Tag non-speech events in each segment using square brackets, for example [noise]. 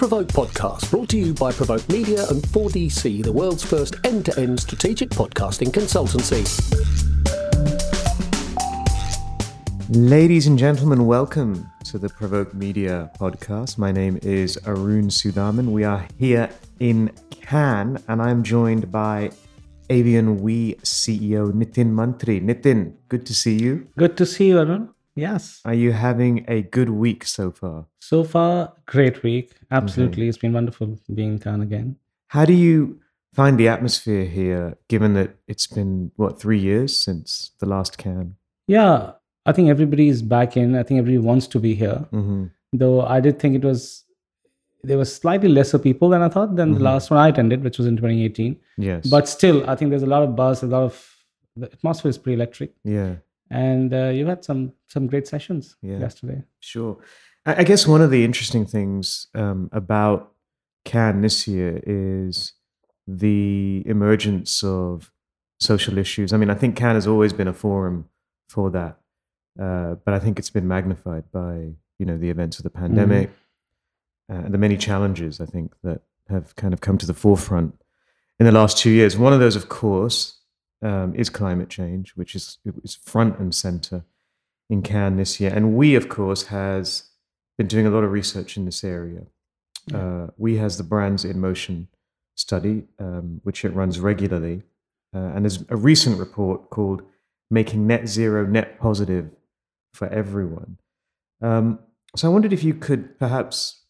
Provoke podcast, brought to you by Provoke Media and 4DC, the world's first end to end strategic podcasting consultancy. Ladies and gentlemen, welcome to the Provoke Media podcast. My name is Arun Sudhaman. We are here in Cannes, and I'm joined by Avian WE CEO Nitin Mantri. Nitin, good to see you. Good to see you, Arun. Yes. Are you having a good week so far? So far, great week. Absolutely. Okay. It's been wonderful being in Cannes again. How do you find the atmosphere here, given that it's been, what, three years since the last Cannes? Yeah, I think everybody is back in. I think everybody wants to be here. Mm-hmm. Though I did think it was, there was slightly lesser people than I thought than mm-hmm. the last one I attended, which was in 2018. Yes. But still, I think there's a lot of buzz, a lot of, the atmosphere is pretty electric. Yeah and uh, you had some some great sessions yeah, yesterday. Sure, I guess one of the interesting things um, about Cannes this year is the emergence of social issues. I mean, I think Cannes has always been a forum for that, uh, but I think it's been magnified by you know the events of the pandemic mm. uh, and the many challenges I think that have kind of come to the forefront in the last two years. One of those, of course, um, is climate change, which is, is front and center in Cannes this year. And we, of course, has been doing a lot of research in this area. Uh, we has the Brands in Motion study, um, which it runs regularly. Uh, and there's a recent report called Making Net Zero Net Positive for Everyone. Um, so I wondered if you could perhaps,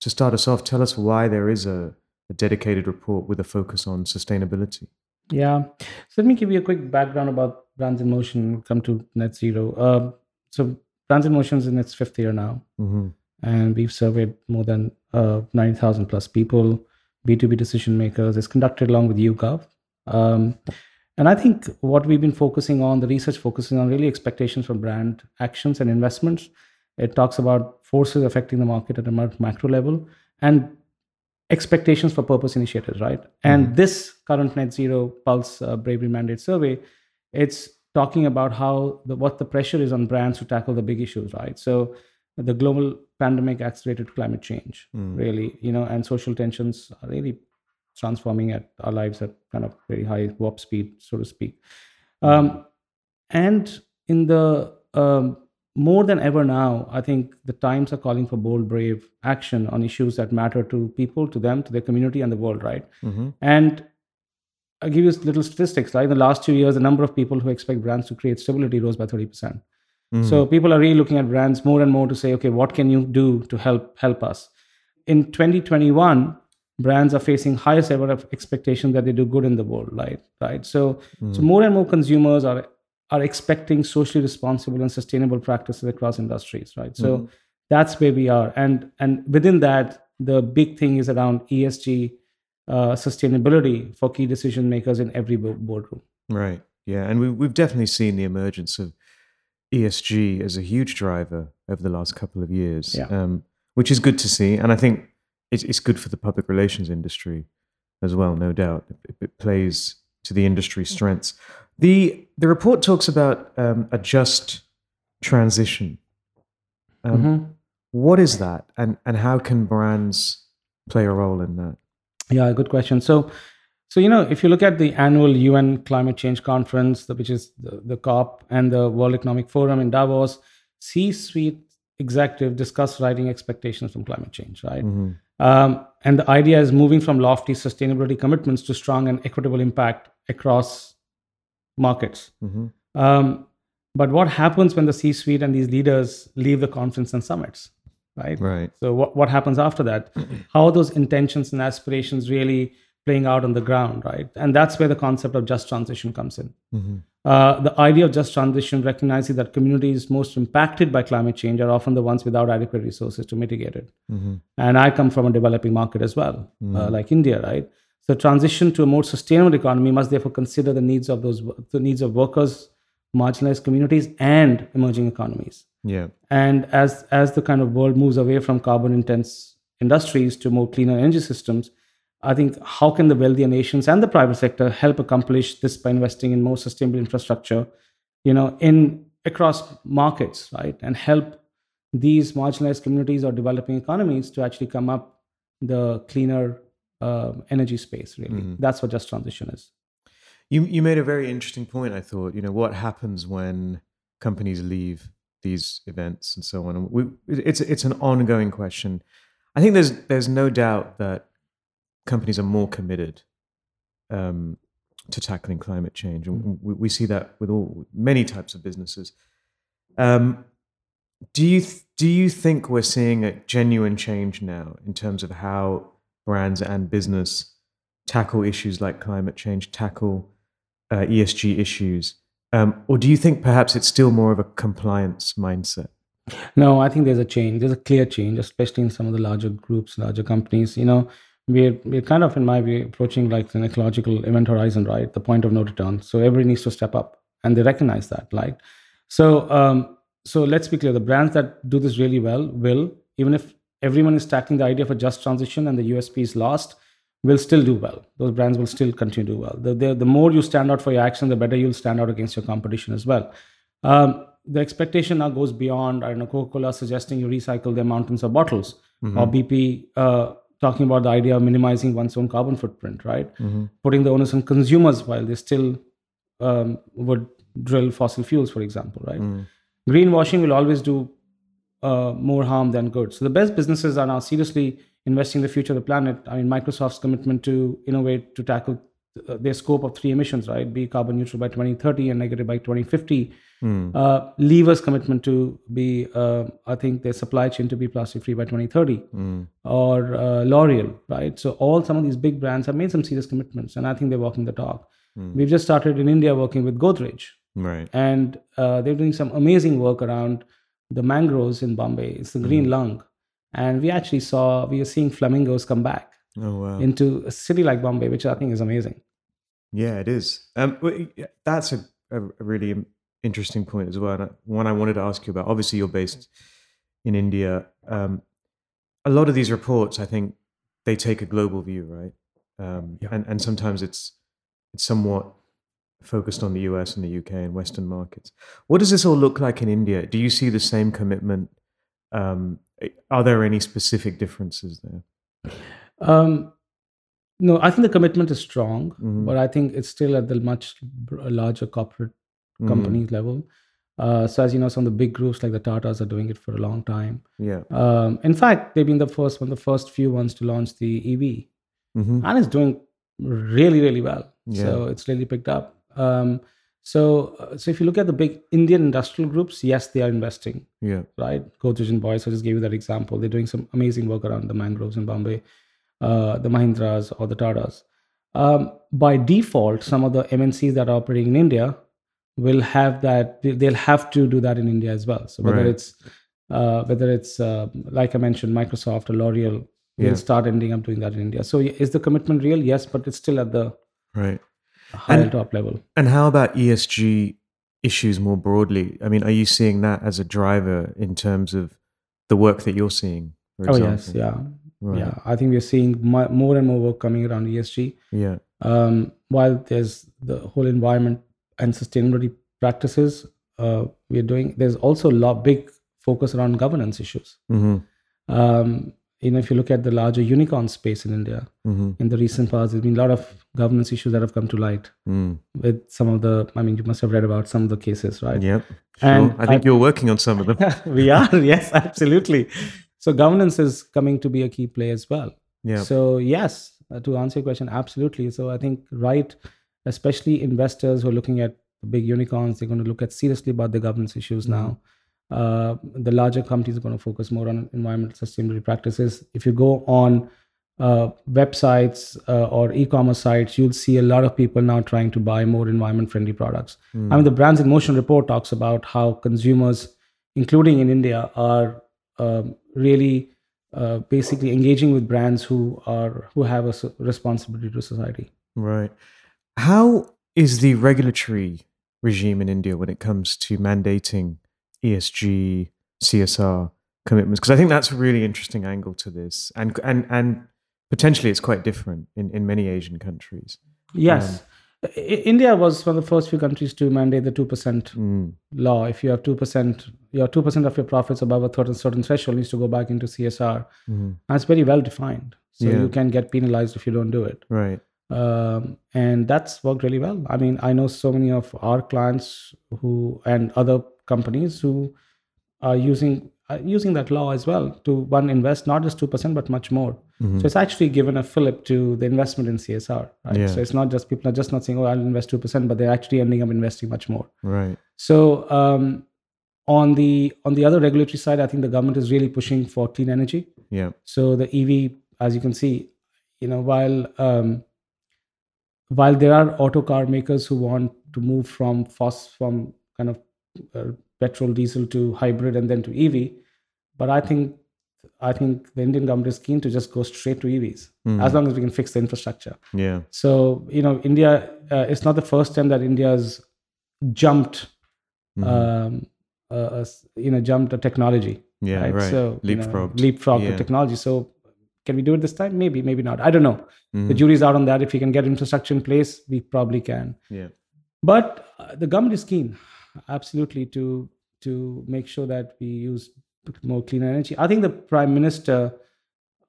to start us off, tell us why there is a, a dedicated report with a focus on sustainability. Yeah. So let me give you a quick background about Brands in Motion, come to net zero. Uh, so Brands in Motion is in its fifth year now. Mm-hmm. And we've surveyed more than uh, 90,000 plus people, B2B decision makers. It's conducted along with YouGov. Um, and I think what we've been focusing on, the research focusing on really expectations from brand actions and investments. It talks about forces affecting the market at a macro level and expectations for purpose initiatives, right? And mm-hmm. this current net zero pulse uh, bravery mandate survey, it's talking about how the, what the pressure is on brands to tackle the big issues, right? So the global pandemic accelerated climate change, mm. really, you know, and social tensions are really transforming at our lives at kind of very high warp speed, so to speak. Mm. Um, and in the um, more than ever now, I think the times are calling for bold, brave action on issues that matter to people, to them, to their community, and the world, right? Mm-hmm. And I'll give you little statistics. Like in the last two years, the number of people who expect brands to create stability rose by 30%. Mm-hmm. So people are really looking at brands more and more to say, okay, what can you do to help help us? In 2021, brands are facing highest ever of expectation that they do good in the world, right? Right. So, mm-hmm. so more and more consumers are are expecting socially responsible and sustainable practices across industries right? So mm-hmm. that's where we are. And and within that the big thing is around esg uh, sustainability for key decision makers in every boardroom. Right. Yeah. And we, we've definitely seen the emergence of esg as a huge driver over the last couple of years yeah. um, which is good to see. And i think it's, it's good for the public relations industry as well no doubt. It, it plays to the industry strengths the the report talks about um, a just transition. Um, mm-hmm. what is that, and and how can brands play a role in that? Yeah, good question. So, so you know, if you look at the annual UN Climate Change Conference, which is the, the COP, and the World Economic Forum in Davos, C-suite executive discuss writing expectations from climate change, right? Mm-hmm. Um, and the idea is moving from lofty sustainability commitments to strong and equitable impact across markets. Mm-hmm. Um, but what happens when the C suite and these leaders leave the conference and summits? Right. Right. So what, what happens after that? [clears throat] How are those intentions and aspirations really playing out on the ground, right? And that's where the concept of just transition comes in. Mm-hmm. Uh, the idea of just transition recognizing that communities most impacted by climate change are often the ones without adequate resources to mitigate it. Mm-hmm. And I come from a developing market as well, uh, mm-hmm. uh, like India, right? So transition to a more sustainable economy must therefore consider the needs of those the needs of workers, marginalized communities, and emerging economies. Yeah. And as as the kind of world moves away from carbon intense industries to more cleaner energy systems, I think how can the wealthier nations and the private sector help accomplish this by investing in more sustainable infrastructure, you know, in across markets, right, and help these marginalized communities or developing economies to actually come up the cleaner uh, energy space. Really, mm-hmm. that's what just transition is. You you made a very interesting point. I thought, you know, what happens when companies leave these events and so on. We, it's it's an ongoing question. I think there's there's no doubt that companies are more committed um, to tackling climate change, and mm. we, we, see that with all many types of businesses. Um, do you th- do you think we're seeing a genuine change now in terms of how brands and business tackle issues like climate change, tackle uh, ESG issues, um, or do you think perhaps it's still more of a compliance mindset? No, I think there's a change. There's a clear change, especially in some of the larger groups, larger companies. You know, we're we're kind of, in my view, approaching like an ecological event horizon, right? The point of no return. So everybody needs to step up, and they recognize that, right? So um, so let's be clear: the brands that do this really well will, even if everyone is tackling the idea of a just transition and the USP is lost, will still do well. Those brands will still continue to do well. The, the, the more you stand out for your action, the better you'll stand out against your competition as well. Um, the expectation now goes beyond, I don't know, Coca-Cola suggesting you recycle their mountains of bottles, mm-hmm. or BP uh, talking about the idea of minimizing one's own carbon footprint, right? Mm-hmm. Putting the onus on consumers while they still um, would drill fossil fuels, for example, right? Mm. Greenwashing will always do uh, more harm than good. So the best businesses are now seriously investing in the future of the planet. I mean, Microsoft's commitment to innovate to tackle uh, their scope of three emissions, right? Be carbon neutral by 2030 and negative by 2050. Mm. Uh, Lever's commitment to be, uh, I think, their supply chain to be plastic free by 2030, mm. or uh, L'Oreal, right? So all some of these big brands have made some serious commitments, and I think they're walking the talk. Mm. We've just started in India working with Godrej, right? And uh, they're doing some amazing work around the mangroves in Bombay. It's the green hmm. lung, and we actually saw we are seeing flamingos come back oh, wow. into a city like Bombay, which I think is amazing. Yeah, it is. Um, that's a, a really interesting point as well. And one I wanted to ask you about. Obviously, you're based in India. Um, a lot of these reports, I think, they take a global view, right? Um, yeah. And and sometimes it's it's somewhat focused on the US and the UK and Western markets. What does this all look like in India? Do you see the same commitment? Um, are there any specific differences there? Um, no, I think the commitment is strong, mm-hmm. but I think it's still at the much larger corporate mm-hmm. companies level. Uh, so as you know, some of the big groups like the Tatas are doing it for a long time. Yeah. Um, in fact, they've been the first one, the first few ones to launch the EV, mm-hmm. and it's doing really, really well. Yeah. So it's really picked up. Um, so, uh, so if you look at the big Indian industrial groups, yes, they are investing. Yeah. Right. Godrej and Boyce, I just gave you that example. They're doing some amazing work around the mangroves in Bombay, uh, the Mahindras or the Tatas. Um, by default, some of the MNCs that are operating in India will have that. They'll have to do that in India as well. So whether right. it's uh, whether it's uh, like I mentioned, Microsoft or L'Oreal, yeah. will start ending up doing that in India. So is the commitment real? Yes, but it's still at the right higher and, top level. And how about ESG issues more broadly? I mean, are you seeing that as a driver in terms of the work that you're seeing? oh yes, yeah, right. yeah. I think we're seeing more and more work coming around ESG. Yeah. Um, while there's the whole environment and sustainability practices uh, we're doing, there's also a lot big focus around governance issues. Mm-hmm. Um, you know, if you look at the larger unicorn space in India, mm-hmm. in the recent past, there's been a lot of governance issues that have come to light mm. with some of the. I mean, you must have read about some of the cases, right? Yeah, Sure. And I think I, you're working on some of them. [laughs] we are, [laughs] yes, absolutely. So governance is coming to be a key play as well. Yeah. So yes, uh, to answer your question, absolutely. So I think right, especially investors who are looking at big unicorns, they're going to look at seriously about the governance issues mm. now uh, the larger companies are going to focus more on environmental sustainability practices. If you go on uh, websites uh, or e-commerce sites, you'll see a lot of people now trying to buy more environment-friendly products. Mm. I mean, the Brands in Motion report talks about how consumers, including in India, are um, really uh, basically engaging with brands who are who have a responsibility to society. Right. How is the regulatory regime in India when it comes to mandating ESG, CSR commitments? Because I think that's a really interesting angle to this, and and and potentially it's quite different in in many Asian countries. Yes. Um, India was one of the first few countries to mandate the 2% mm. law. If you have 2%, your 2% of your profits above a certain, certain threshold needs to go back into CSR. Mm. And it's very well defined. so Yeah. you can get penalized if you don't do it. Right. Um, and that's worked really well. I mean, I know so many of our clients who and other companies who are using uh, using that law as well to one invest not just two percent but much more. Mhm. So it's actually given a fillip to the investment in CSR. Right? Yeah. So it's not just people are just not saying, "Oh, I'll invest two percent," but they're actually ending up investing much more. Right. So um, on the on the other regulatory side, I think the government is really pushing for clean energy. Yeah. So the EV, as you can see, you know, while um, while there are auto car makers who want to move from fos from kind of uh, petrol, diesel to hybrid and then to EV, but I think I think the Indian government is keen to just go straight to EVs Mm. as long as we can fix the infrastructure. Yeah. So you know, India, uh, it's not the first time that India's jumped, Mhm. um, uh, you know, jumped a technology yeah. right? Right. So you know, leapfrog Yeah. the technology. So can we do it this time? Maybe, maybe not. I don't know. Mhm. The jury's out on that. If we can get infrastructure in place, we probably can. Yeah. But uh, the government is keen, absolutely, to to make sure that we use more clean energy. I think the prime minister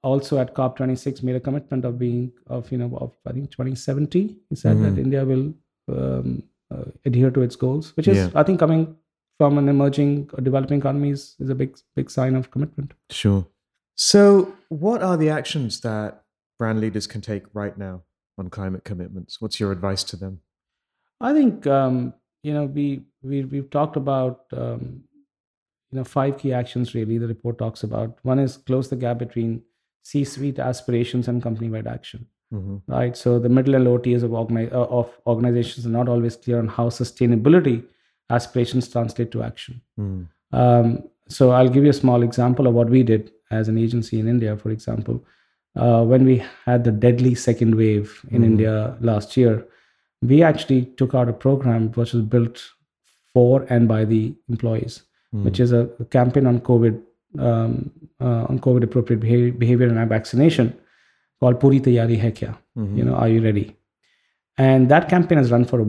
also at COP26 made a commitment of being of you know of I think 2070. He said that Mhm. India will um, uh, adhere to its goals, which is Yeah. I think coming from an emerging or developing economies is, is a big big sign of commitment. Sure. So, what are the actions that brand leaders can take right now on climate commitments? What's your advice to them? I think um, you know we we we've talked about um, you know five key actions really. The report talks about one is close the gap between C-suite aspirations and company-wide action. hmm Right. So the middle and low tiers of organi- uh, of organizations are not always clear on how sustainability aspirations translate to action. Mm. Um, so I'll give you a small example of what we did as an agency in India, for example. Uh, when we had the deadly second wave in Mhm. India last year, we actually took out a program which was built for and by the employees, Mm. which is a, campaign on COVID, um, uh, on COVID appropriate behavior, behavior and vaccination called Puri Tayari Hai Kya? Mhm. You know, are you ready? And that campaign has run for a,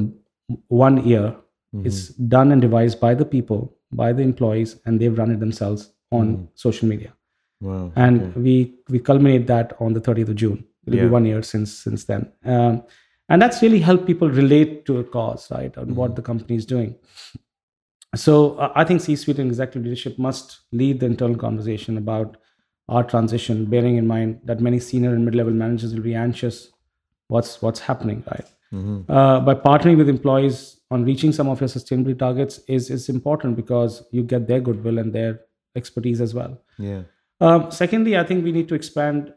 one year Mhm. it's done and devised by the people, by the employees, and they've run it themselves on Mm. social media. wow. And okay. we we culminate that on the 30th of June. It'll Yeah. be one year since since then. Um, and that's really helped people relate to a cause, right? And what the company is doing. So uh, I think C-suite and executive leadership must lead the internal conversation about our transition, bearing in mind that many senior and mid-level managers will be anxious. What's what's happening, right? Mhm. uh, by partnering with employees on reaching some of your sustainability targets is is important because you get their goodwill and their expertise as well. Yeah. Um, secondly, I think we need to expand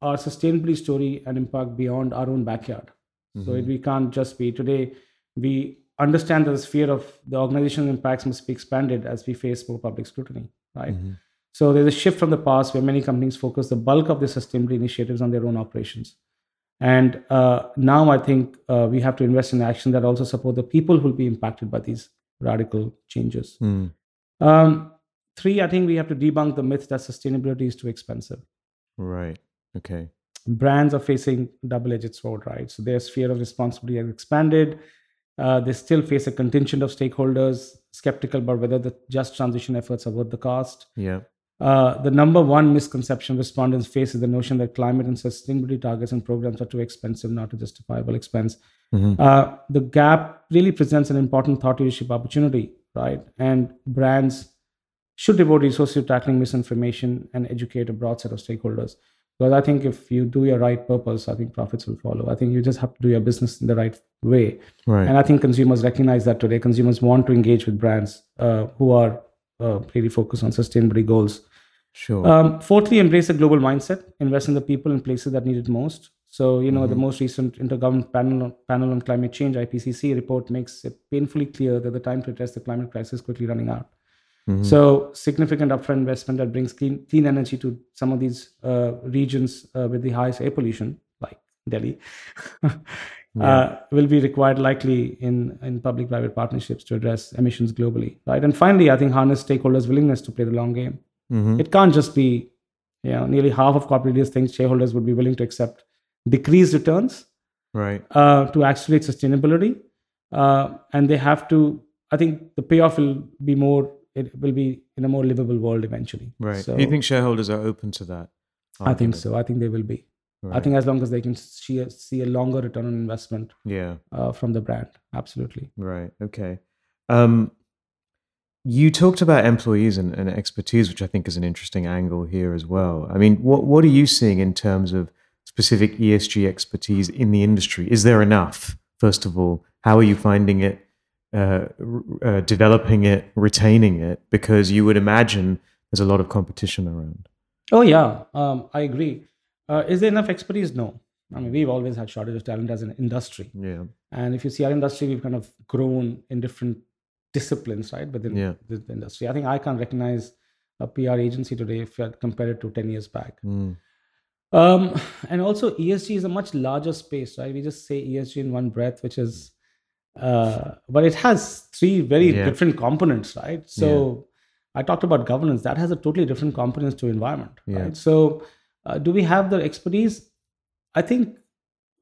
our sustainability story and impact beyond our own backyard. So Mhm. we can't just be today. We understand that the sphere of the organizational impacts must be expanded as we face more public scrutiny, right? Mhm. So there's a shift from the past where many companies focus the bulk of their sustainability initiatives on their own operations. And uh, now I think uh, we have to invest in action that also support the people who will be impacted by these radical changes. Mm. Um, three, I think we have to debunk the myth that sustainability is too expensive. Right. Okay. Brands are facing double-edged sword, right? So their sphere of responsibility has expanded. Uh, they still face a contingent of stakeholders skeptical about whether the just transition efforts are worth the cost. Yeah. Uh, the number one misconception respondents face is the notion that climate and sustainability targets and programs are too expensive, not a justifiable expense. Mhm. Uh, the gap really presents an important thought leadership opportunity, right? And brands should devote resources to tackling misinformation and educate a broad set of stakeholders. Because I think if you do your right purpose, I think profits will follow. I think you just have to do your business in the right way. Right. And I think consumers recognize that today. Consumers want to engage with brands uh, who are uh, really focused on sustainability goals. sure. Um, fourthly, embrace a global mindset. Invest in the people and places that need it most. So, you know, the Mhm. most recent Intergovernmental panel on, panel on climate change (IPCC) report makes it painfully clear that the time to address the climate crisis is quickly running out. Mhm. So, significant upfront investment that brings clean, clean energy to some of these uh, regions uh, with the highest air pollution, like Delhi, [laughs] uh, will be required likely in, in public private partnerships to address emissions globally. Right. And finally, I think harness stakeholders' willingness to play the long game. Mhm. It can't just be, you know, nearly half of corporate leaders think shareholders would be willing to accept decreased returns Right. uh, to accelerate sustainability. Uh, and they have to, I think the payoff will be more, it will be in a more livable world eventually. Right. So, Do you think shareholders are open to that? I think so. I think they will be. Right. I think as long as they can see a, see a longer return on investment, yeah, uh, from the brand, absolutely. Right. Okay. Um, you talked about employees and, and, expertise, which I think is an interesting angle here as well. I mean, what what are you seeing in terms of specific ESG expertise in the industry? Is there enough? First of all, how are you finding it, uh, uh, developing it, retaining it? Because you would imagine there's a lot of competition around. Oh yeah, um, I agree. Uh, is there enough expertise? No. I mean, we've always had shortage of talent as an industry. Yeah. And if you see our industry, we've kind of grown in different disciplines, right, within yeah. the, industry. I think I can't recognize a PR agency today if you compare it to 10 years back. Mm. Um, and also, ESG is a much larger space, right? We just say ESG in one breath, which is, uh, but it has three very yeah. different components, right? So, yeah. I talked about governance, that has a totally different components to environment, right? So, uh, do we have the expertise? I think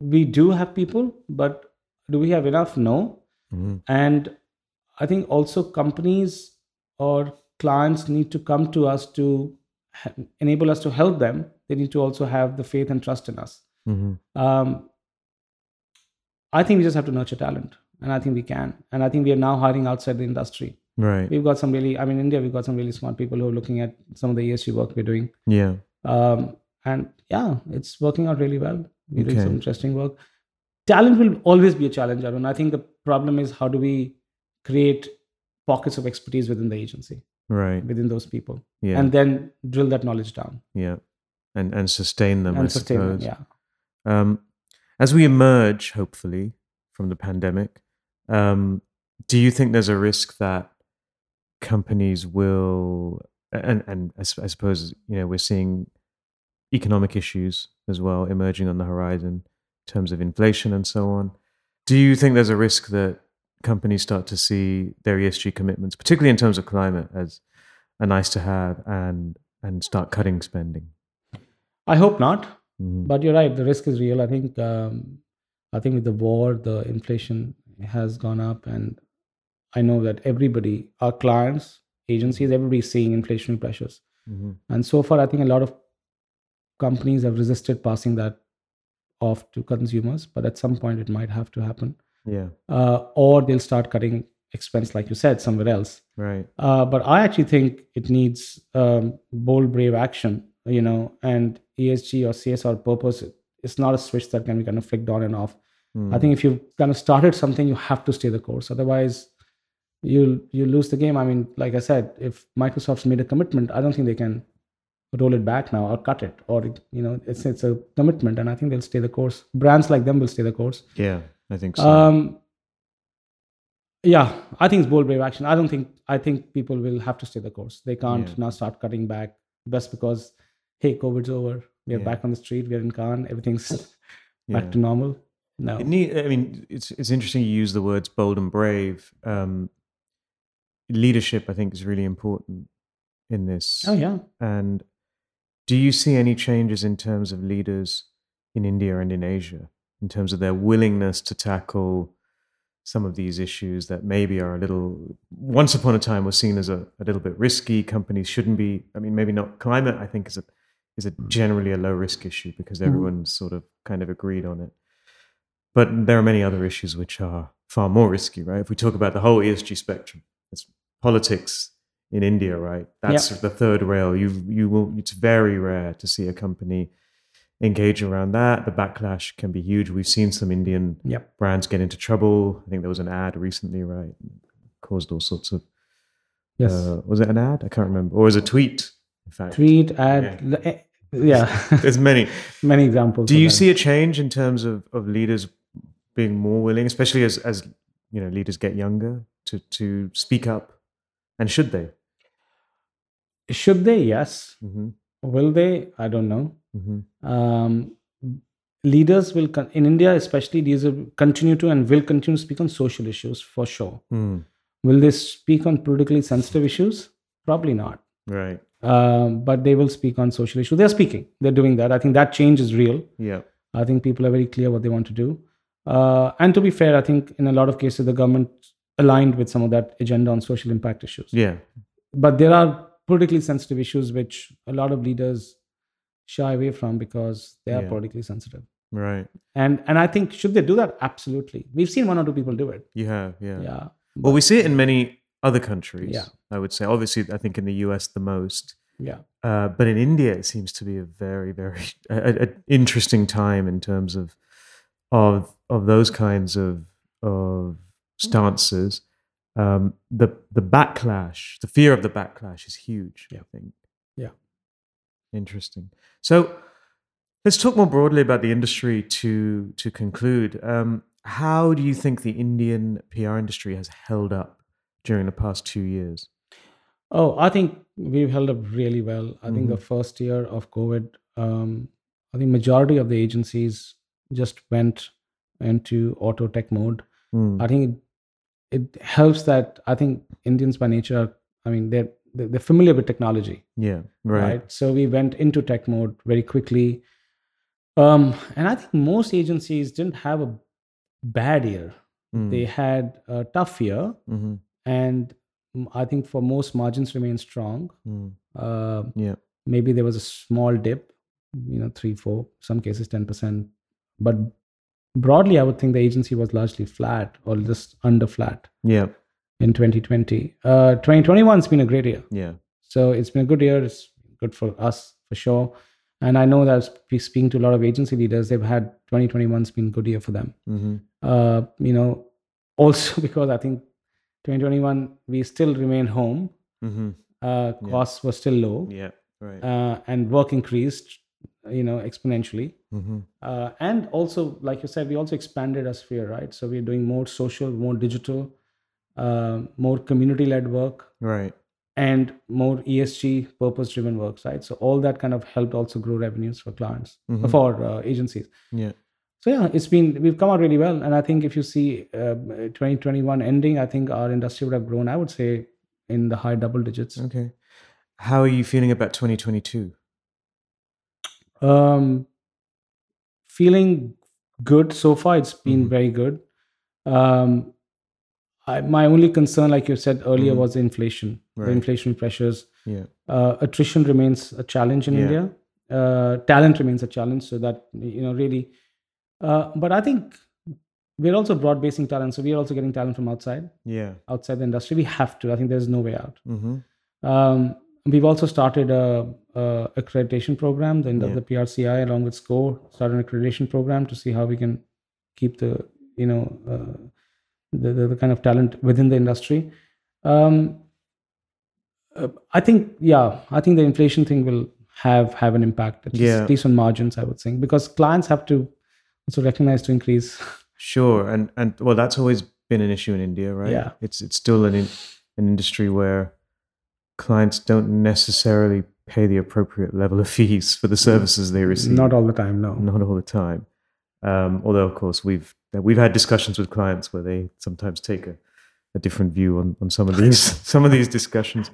we do have people, but do we have enough? No. Mm-hmm. And I think also companies or clients need to come to us to ha- enable us to help them. They need to also have the faith and trust in us. Mm-hmm. Um, I think we just have to nurture talent, and I think we can. And I think we are now hiring outside the industry. Right. We've got some really, I mean, India, we've got some really smart people who are looking at some of the ESG work we're doing. Yeah. Um, and yeah, it's working out really well. We're okay. doing some interesting work. Talent will always be a challenge, Arun. I think the problem is how do we create pockets of expertise within the agency, right? Within those people, yeah, and then drill that knowledge down, yeah, and and sustain them. And I sustain suppose. them, yeah. Um, as we emerge, hopefully, from the pandemic, um, do you think there's a risk that companies will, and and I, I suppose you know we're seeing economic issues as well emerging on the horizon in terms of inflation and so on. Do you think there's a risk that companies start to see their ESG commitments, particularly in terms of climate, as a nice to have and and start cutting spending? I hope not, mm-hmm. but you're right. The risk is real. I think um, I think with the war, the inflation has gone up, and I know that everybody, our clients, agencies, everybody's seeing inflationary pressures. Mm-hmm. And so far, I think a lot of companies have resisted passing that off to consumers, but at some point it might have to happen. Yeah. Uh, or they'll start cutting expense, like you said, somewhere else. Right. Uh, but I actually think it needs um, bold, brave action, you know, and ESG or CSR purpose. It's not a switch that can be kind of flicked on and off. Mm. I think if you've kind of started something, you have to stay the course. Otherwise, you'll you lose the game. I mean, like I said, if Microsoft's made a commitment, I don't think they can roll it back now or cut it or you know it's it's a commitment and i think they'll stay the course brands like them will stay the course yeah i think so um yeah i think it's bold brave action i don't think i think people will have to stay the course they can't yeah. now start cutting back just because hey covid's over we're yeah. back on the street we're in Cannes everything's [laughs] yeah. back to normal no need, i mean it's it's interesting you use the words bold and brave um leadership i think is really important in this oh yeah and do you see any changes in terms of leaders in India and in Asia, in terms of their willingness to tackle some of these issues that maybe are a little, once upon a time, were seen as a, a little bit risky? Companies shouldn't be, I mean, maybe not climate, I think, is a, is a generally a low risk issue because mm-hmm. everyone's mm-hmm. sort of kind of agreed on it. But there are many other issues which are far more risky, right? If we talk about the whole ESG spectrum, it's politics, in India, right? That's yep. the third rail. You you will. It's very rare to see a company engage around that. The backlash can be huge. We've seen some Indian yep. brands get into trouble. I think there was an ad recently, right? Caused all sorts of. Yes. Uh, was it an ad? I can't remember. Or was it a tweet? In fact, tweet ad. Yeah. Eh, yeah. [laughs] There's many [laughs] many examples. Do you that. see a change in terms of of leaders being more willing, especially as as you know leaders get younger, to to speak up, and should they? Should they? Yes. Mm-hmm. Will they? I don't know. Mm-hmm. Um, leaders will con- in India, especially, these will continue to and will continue to speak on social issues for sure. Mm. Will they speak on politically sensitive issues? Probably not. Right. Um, but they will speak on social issues. They're speaking. They're doing that. I think that change is real. Yeah. I think people are very clear what they want to do. Uh, and to be fair, I think in a lot of cases the government aligned with some of that agenda on social impact issues. Yeah. But there are politically sensitive issues which a lot of leaders shy away from because they are Yeah. politically sensitive. Right. And and I think should they do that? Absolutely. We've seen one or two people do it. You have. Yeah. Yeah. Well, we see it in many other countries. Yeah. I would say. Obviously, I think in the US the most. Yeah. Uh, but in India, it seems to be a very, very [laughs] a, a interesting time in terms of of of those kinds of of stances. Um, the the backlash, the fear of the backlash, is huge. Yeah. I think. Yeah. Interesting. So, let's talk more broadly about the industry to to conclude. Um, how do you think the Indian PR industry has held up during the past two years? Oh, I think we've held up really well. I think the Mhm. first year of COVID, um, I think majority of the agencies just went into auto tech mode. Mm, I think it, it helps that I think Indians by nature, I mean, they're they're familiar with technology, yeah. right. Right. So we went into tech mode very quickly, um, and I think most agencies didn't have a bad year. Mm, They had a tough year, mhm, and I think for most margins remain strong. mm, Uh, yeah. maybe there was a small dip, you know, three, four, some cases 10%. But broadly, I would think the agency was largely flat or just under flat Yeah. in 2020. Uh, 2021 has been a great year. Yeah. So it's been a good year. It's good for us for sure. And I know that speaking to a lot of agency leaders, they've had 2021's been a good year for them. hmm Uh, you know, [laughs] also because I think 2021 we still remain home. hmm Uh, Yeah. costs were still low. Yeah. Right. uh, and work increased, you know, exponentially. hmm Uh, and also, like you said, we also expanded our sphere, right? So we're doing more social, more digital, uh, more community-led work, Right. and more ESG purpose-driven work right? So all that kind of helped also grow revenues for clients, Mhm. for uh, agencies. Yeah. So yeah, it's been we've come out really well, and I think if you see uh, 2021 ending, I think our industry would have grown. I would say in the high double digits. Okay. How are you feeling about 2022? Um, feeling good so far. It's been Mhm. very good. Um, I, my only concern, like you said earlier, Mhm. was the inflation, Right. the inflation pressures. Yeah. Uh, attrition remains a challenge in Yeah. India. Uh, talent remains a challenge. So that you know, really. Uh, but I think we're also broad basing talent. So we are also getting talent from outside, Yeah. outside the industry. We have to. I think there's no way out. hmm Um, we've also started a, a accreditation program, the, Yeah. the PRCI along with SCORE started an accreditation program to see how we can keep the you know uh, the, the the kind of talent within the industry. Um, uh, I think yeah, I think the inflation thing will have have an impact at least, Yeah. at least on margins. I would think because clients have to also recognize to increase. Sure. And and well, that's always been an issue in India, right? Yeah. It's it's still an in, an industry where clients don't necessarily pay the appropriate level of fees for the services they receive. Not all the time, no. not all the time. Um, although, of course, we've we've had discussions with clients where they sometimes take a, a different view on, on some of these [laughs] some of these discussions.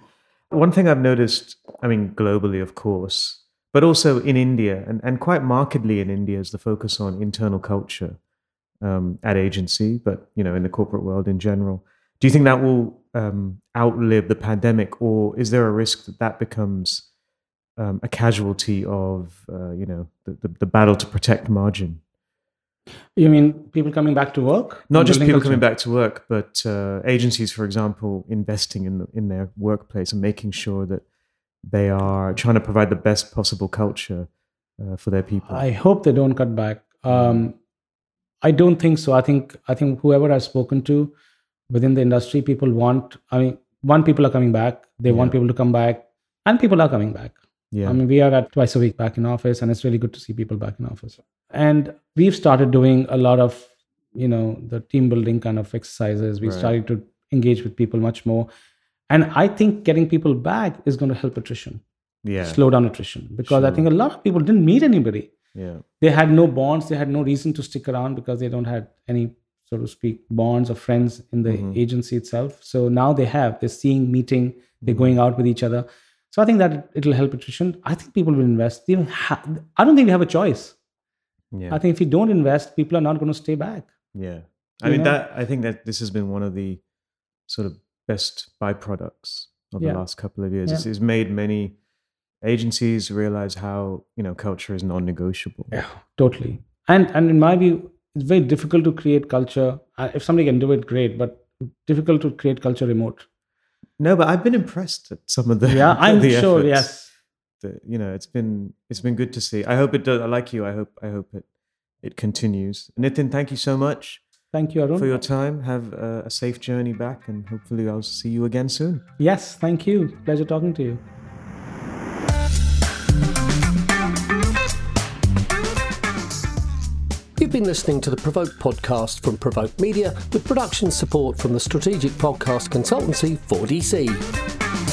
One thing I've noticed, I mean, globally, of course, but also in India, and, and quite markedly in India, is the focus on internal culture um, at agency, but you know, in the corporate world in general. Do you think that will um, outlive the pandemic, or is there a risk that that becomes um, a casualty of uh, you know the, the, the battle to protect margin? You mean people coming back to work? Not just people coming back to work, but uh, agencies, for example, investing in the, in their workplace and making sure that they are trying to provide the best possible culture uh, for their people. I hope they don't cut back. Um, I don't think so. I think I think whoever I've spoken to within the industry, people want. I mean, one, people are coming back. They want people to come back, and people are coming back. yeah, I mean, we are at twice a week back in office, and it's really good to see people back in office. And we've started doing a lot of, you know, the team building kind of exercises. We Right. started to engage with people much more, and I think getting people back is going to help attrition, yeah, slow down attrition, because I think a lot of people didn't meet anybody yeah, they had no bonds they had no reason to stick around because they don't have any so to speak bonds or friends in the Mhm. agency itself so now they have they're seeing meeting they're Mhm. going out with each other so i think that it'll help attrition i think people will invest they ha- i don't think we have a choice yeah. i think if you don't invest people are not going to stay back Yeah. I You mean know? that I think that this has been one of the sort of best byproducts of Yeah. the last couple of years. Yeah. It's, it's made many agencies realize how you know culture is non-negotiable. Yeah, totally. And and in my view, it's very difficult to create culture. Uh, if somebody can do it, great. But difficult to create culture remote. No, but I've been impressed at some of the yeah. [laughs] I'm the sure. efforts. Yes. The, you know, it's been it's been good to see. I hope it does. I like you. I hope I hope it it continues. Nitin, thank you so much. Thank you, Arun. For your time. Have a, a safe journey back, and hopefully, I'll see you again soon. Yes, thank you. Pleasure talking to you. Been listening to the Provoke podcast from Provoke Media with production support from the strategic podcast consultancy 4DC.